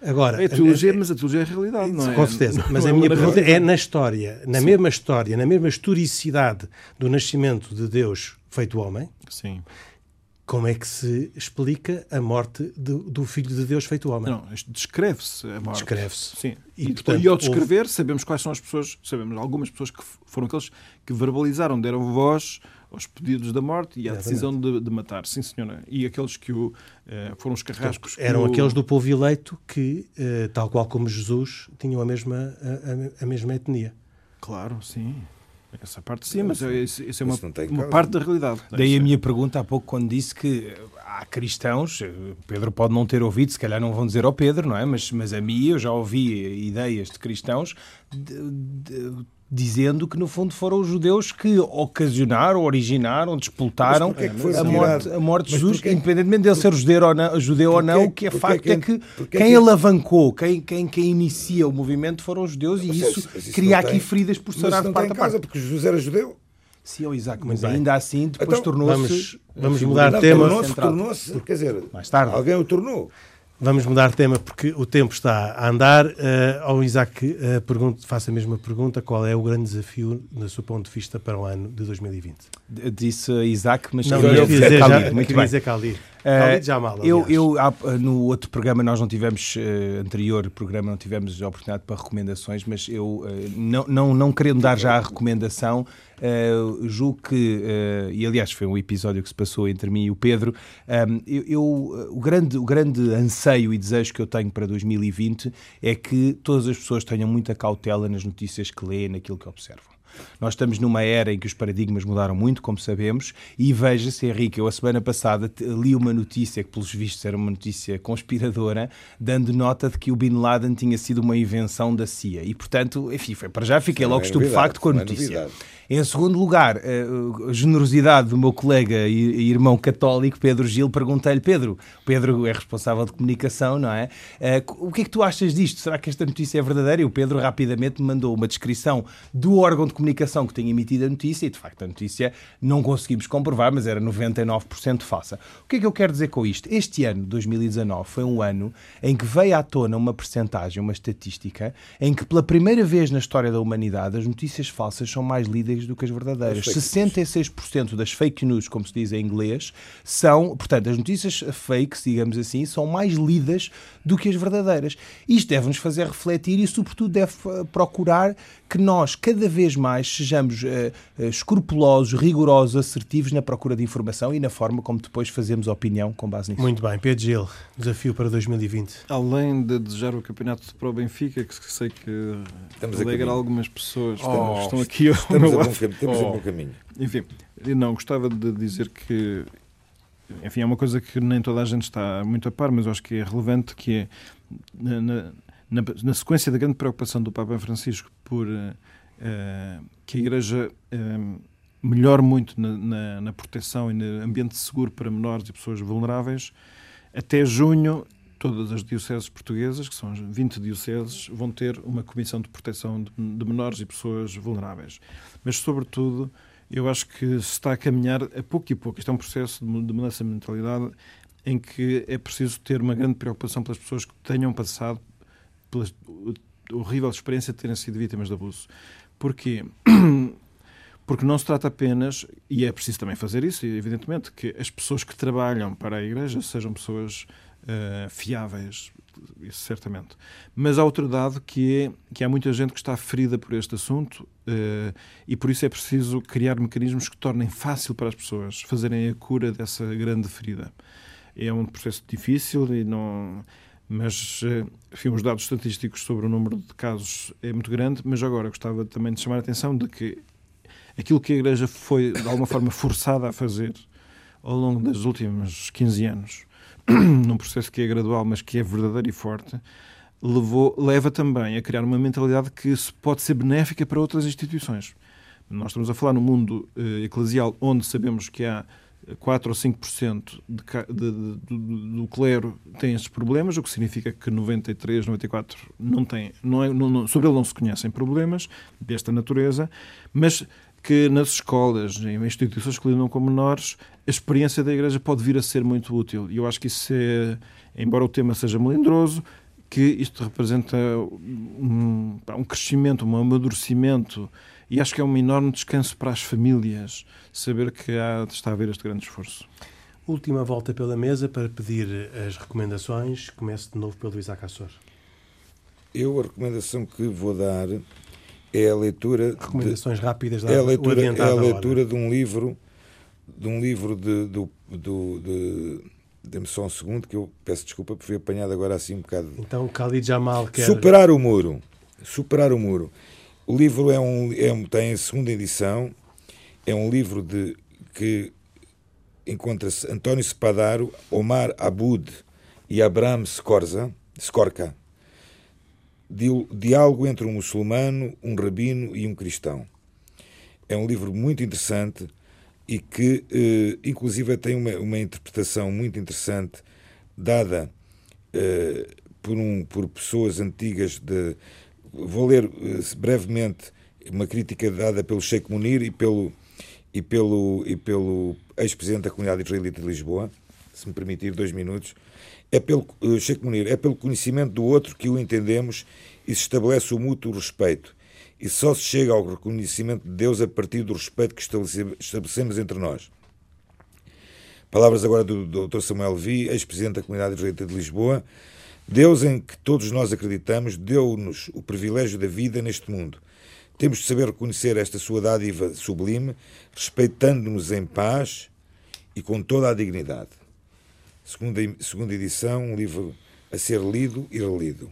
Agora, É teologia, mas a teologia é a realidade, não é? Com certeza. Mas a é minha pergunta é na história, na mesma história, na mesma historicidade do nascimento de Deus feito homem, Sim. Como é que se explica a morte do, do Filho de Deus feito homem? Não, descreve-se a morte. Descreve-se. Sim. E, E, portanto, e ao houve- descrever, sabemos quais são as pessoas, sabemos algumas pessoas que foram aqueles que verbalizaram, deram voz aos pedidos da morte e à Exatamente. decisão de, de matar, sim senhora. E aqueles que o, eh, foram os carrascos. Eram o- aqueles do povo eleito que, eh, tal qual como Jesus, tinham a mesma, a- a mesma etnia. Claro, sim. Essa parte sim, mas é- isso, isso é uma, uma parte da realidade. Daí a minha pergunta há pouco, quando disse que eh, há cristãos, eh, Pedro pode não ter ouvido, se calhar não vão dizer ao Pedro, não é? Mas, mas a mim eu já ouvi ideias de cristãos de- de- dizendo que no fundo foram os judeus que ocasionaram, originaram, que foi a, morte, a morte de Jesus, porquê- independentemente dele ser judeu ou não, judeu ou Porquê- não, o que é porquê facto é que porquê quem que- alavancou, quem, quem, quem inicia o movimento foram os judeus e Mas isso, isso- cria aqui tem- feridas por sarar não de parte tem a parte. porque Jesus era judeu. Sim, ó, Isaac, mas bem. ainda assim depois Então, tornou-se vamos- vamos mudar de tema. tornou-se, central. tornou-se, quer dizer, Mais tarde. alguém o tornou. Vamos mudar de tema porque o tempo está a andar. Uh, ao Isaac, uh, pergunto, faço a mesma pergunta: qual é o grande desafio, do seu ponto de vista, para o ano de 2020? Disse Isaac, mas não, queria dizer, Khalid, já, muito queria dizer Khalid. Uh, Jamal, eu, eu, no outro programa, nós não tivemos, uh, anterior programa, não tivemos a oportunidade para recomendações, mas eu, uh, não, não, não querendo dar já a recomendação, uh, julgo que, e aliás foi um episódio que se passou entre mim e o Pedro, um, eu, eu, o, grande, o grande anseio e desejo que eu tenho para 2020 é que todas as pessoas tenham muita cautela nas notícias que lêem, naquilo que observam. Nós estamos numa era em que os paradigmas mudaram muito, como sabemos, e veja-se, Henrique, eu a semana passada li uma notícia que, pelos vistos, era uma notícia conspiradora, dando nota de que o Bin Laden tinha sido uma invenção da CIA. E, portanto, enfim, foi, para já fiquei logo é estupefacto com a notícia. Em segundo lugar, eh, a generosidade do meu colega e irmão católico, Pedro Gil, perguntei-lhe, Pedro, Pedro é responsável de comunicação, não é? Eh, o que é que tu achas disto? Será que esta notícia é verdadeira? E o Pedro rapidamente me mandou uma descrição do órgão de comunicação que tinha emitido a notícia e, de facto, a notícia não conseguimos comprovar, mas era 99% falsa. O que é que eu quero dizer com isto? Este ano, 2019, foi um ano em que veio à tona uma percentagem, uma estatística, em que pela primeira vez na história da humanidade as notícias falsas são mais lidas do que as verdadeiras. As 66% das fake news, como se diz em inglês, são, portanto, as notícias fakes, digamos assim, são mais lidas do que as verdadeiras. Isto deve-nos fazer refletir e, sobretudo, deve eh, procurar que nós cada vez mais sejamos uh, escrupulosos, rigorosos, assertivos na procura de informação e na forma como depois fazemos opinião com base nisso. Muito bem. Pedro Gil, desafio para 2020. Além de desejar o campeonato para o Benfica, que sei que Estamos alegra algumas pessoas oh, que estão aqui estamos, a bom, estamos oh. a bom caminho. Enfim, não, gostava de dizer que enfim, é uma coisa que nem toda a gente está muito a par, mas eu acho que é relevante, que é na, na, na sequência da grande preocupação do Papa Francisco por uh, que a Igreja uh, melhore muito na, na, na, proteção e no ambiente seguro para menores e pessoas vulneráveis, até junho todas as dioceses portuguesas, que são 20 dioceses, vão ter uma comissão de proteção de, de menores e pessoas vulneráveis. Mas, sobretudo, eu acho que se está a caminhar a pouco e pouco. Isto é um processo de mudança de mentalidade em que é preciso ter uma grande preocupação pelas pessoas que tenham passado pela horrível experiência de terem sido vítimas de abuso. Porquê? Porque não se trata apenas, e é preciso também fazer isso, evidentemente, que as pessoas que trabalham para a Igreja sejam pessoas uh, fiáveis, isso certamente. Mas há outro dado que é que há muita gente que está ferida por este assunto uh, e por isso é preciso criar mecanismos que tornem fácil para as pessoas fazerem a cura dessa grande ferida. É um processo difícil e não mas eh, enfim, os dados estatísticos sobre o número de casos é muito grande, mas agora gostava também de chamar a atenção de que aquilo que a Igreja foi, de alguma forma, forçada a fazer ao longo dos últimos 15 anos, num processo que é gradual, mas que é verdadeiro e forte, levou, leva também a criar uma mentalidade que pode ser benéfica para outras instituições. Nós estamos a falar no mundo uh, eclesial, onde sabemos que há 4 ou 5% de, de, de, do clero tem esses problemas, o que significa que 93, 94 não tem, não é, não, sobre ele não se conhecem problemas desta natureza, mas que nas escolas, em instituições que lidam com menores, a experiência da Igreja pode vir a ser muito útil. E eu acho que isso é, embora o tema seja melindroso, que isto representa um, um crescimento, um amadurecimento e acho que é um enorme descanso para as famílias saber que há, está a haver este grande esforço. Última volta pela mesa para pedir as recomendações. Começo de novo pelo Isaac Assor. Eu a recomendação que vou dar é a leitura. Recomendações de, rápidas da é a leitura, é a leitura de um livro de um livro de, do, do, de Dê-me só um segundo que eu peço desculpa por fui apanhado agora assim um bocado. Então Khalid Jamal quer... Superar o muro. Superar o muro. O livro é um, é um, tem a segunda edição, é um livro de, que encontra-se António Spadaro, Omar Abud e Abraham Skorka. Diálogo entre um muçulmano, um rabino e um cristão. É um livro muito interessante e que, eh, inclusive, tem uma, uma interpretação muito interessante dada eh, por, um, por pessoas antigas de, Vou ler eh, brevemente uma crítica dada pelo Sheikh Munir e pelo, e pelo, e pelo ex-presidente da comunidade israelita de Lisboa, se me permitir dois minutos, é pelo, uh, Sheikh Munir, é pelo conhecimento do outro que o entendemos e se estabelece o mútuo respeito. E só se chega ao reconhecimento de Deus a partir do respeito que estabelecemos entre nós. Palavras agora do Dr. Samuel Vi, ex-presidente da Comunidade Israelita de Lisboa. Deus em que todos nós acreditamos deu-nos o privilégio da vida neste mundo. Temos de saber reconhecer esta sua dádiva sublime, respeitando-nos em paz e com toda a dignidade. Segunda, segunda edição, um livro a ser lido e relido.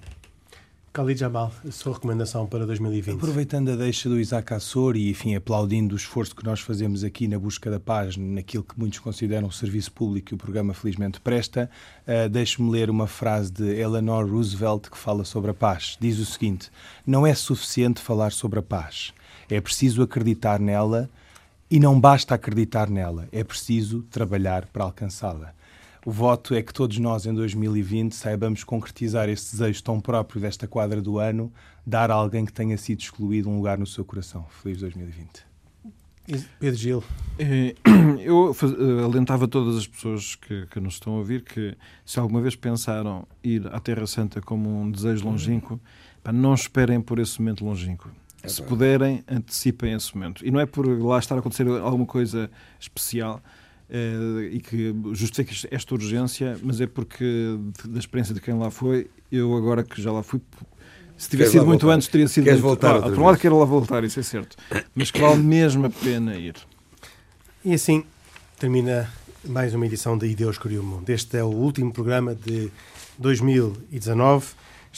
Khalid Jamal, a sua recomendação para 2020? Aproveitando a deixa do Isaac Assor e, enfim, aplaudindo o esforço que nós fazemos aqui na busca da paz, naquilo que muitos consideram o serviço público que o programa felizmente presta, uh, deixe-me ler uma frase de Eleanor Roosevelt que fala sobre a paz. Diz o seguinte: Não é suficiente falar sobre a paz. É preciso acreditar nela e não basta acreditar nela, é preciso trabalhar para alcançá-la. O voto é que todos nós, em 2020, saibamos concretizar este desejo tão próprio desta quadra do ano, dar a alguém que tenha sido excluído um lugar no seu coração. Feliz 2020. Pedro Gil. É, eu eh, alentava todas as pessoas que, que, nos estão a ouvir que, se alguma vez pensaram ir à Terra Santa como um desejo longínquo, não esperem por esse momento longínquo. É se puderem, antecipem esse momento. E não é por lá estar a acontecer alguma coisa especial, e que justifica esta urgência, mas é porque, da experiência de quem lá foi, eu agora que já lá fui, se tivesse sido muito voltar? antes, teria sido. Queres muito... voltar? Ah, por um lado, quero lá voltar, isso é certo. Mas que vale mesmo a pena ir. E assim termina mais uma edição de Deus Criou o Mundo. Este é o último programa de 2019.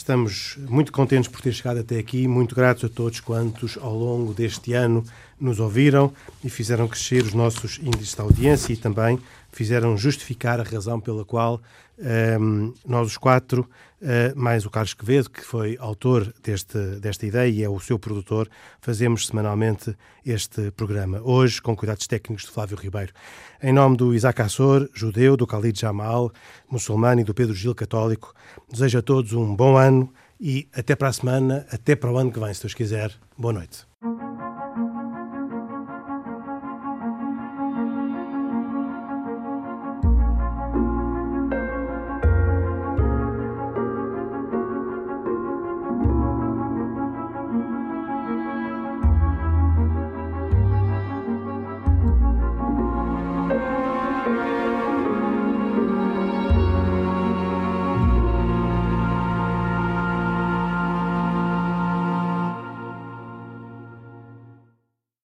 Estamos muito contentes por ter chegado até aqui, muito gratos a todos quantos ao longo deste ano nos ouviram e fizeram crescer os nossos índices de audiência e também fizeram justificar a razão pela qual um, nós os quatro, uh, mais o Carlos Quevedo, que foi autor deste, desta ideia e é o seu produtor, fazemos semanalmente este programa. Hoje, com cuidados técnicos de Flávio Ribeiro. Em nome do Isaac Assor, judeu, do Khalid Jamal, muçulmano e do Pedro Gil, católico, desejo a todos um bom ano e até para a semana, até para o ano que vem, se Deus quiser. Boa noite.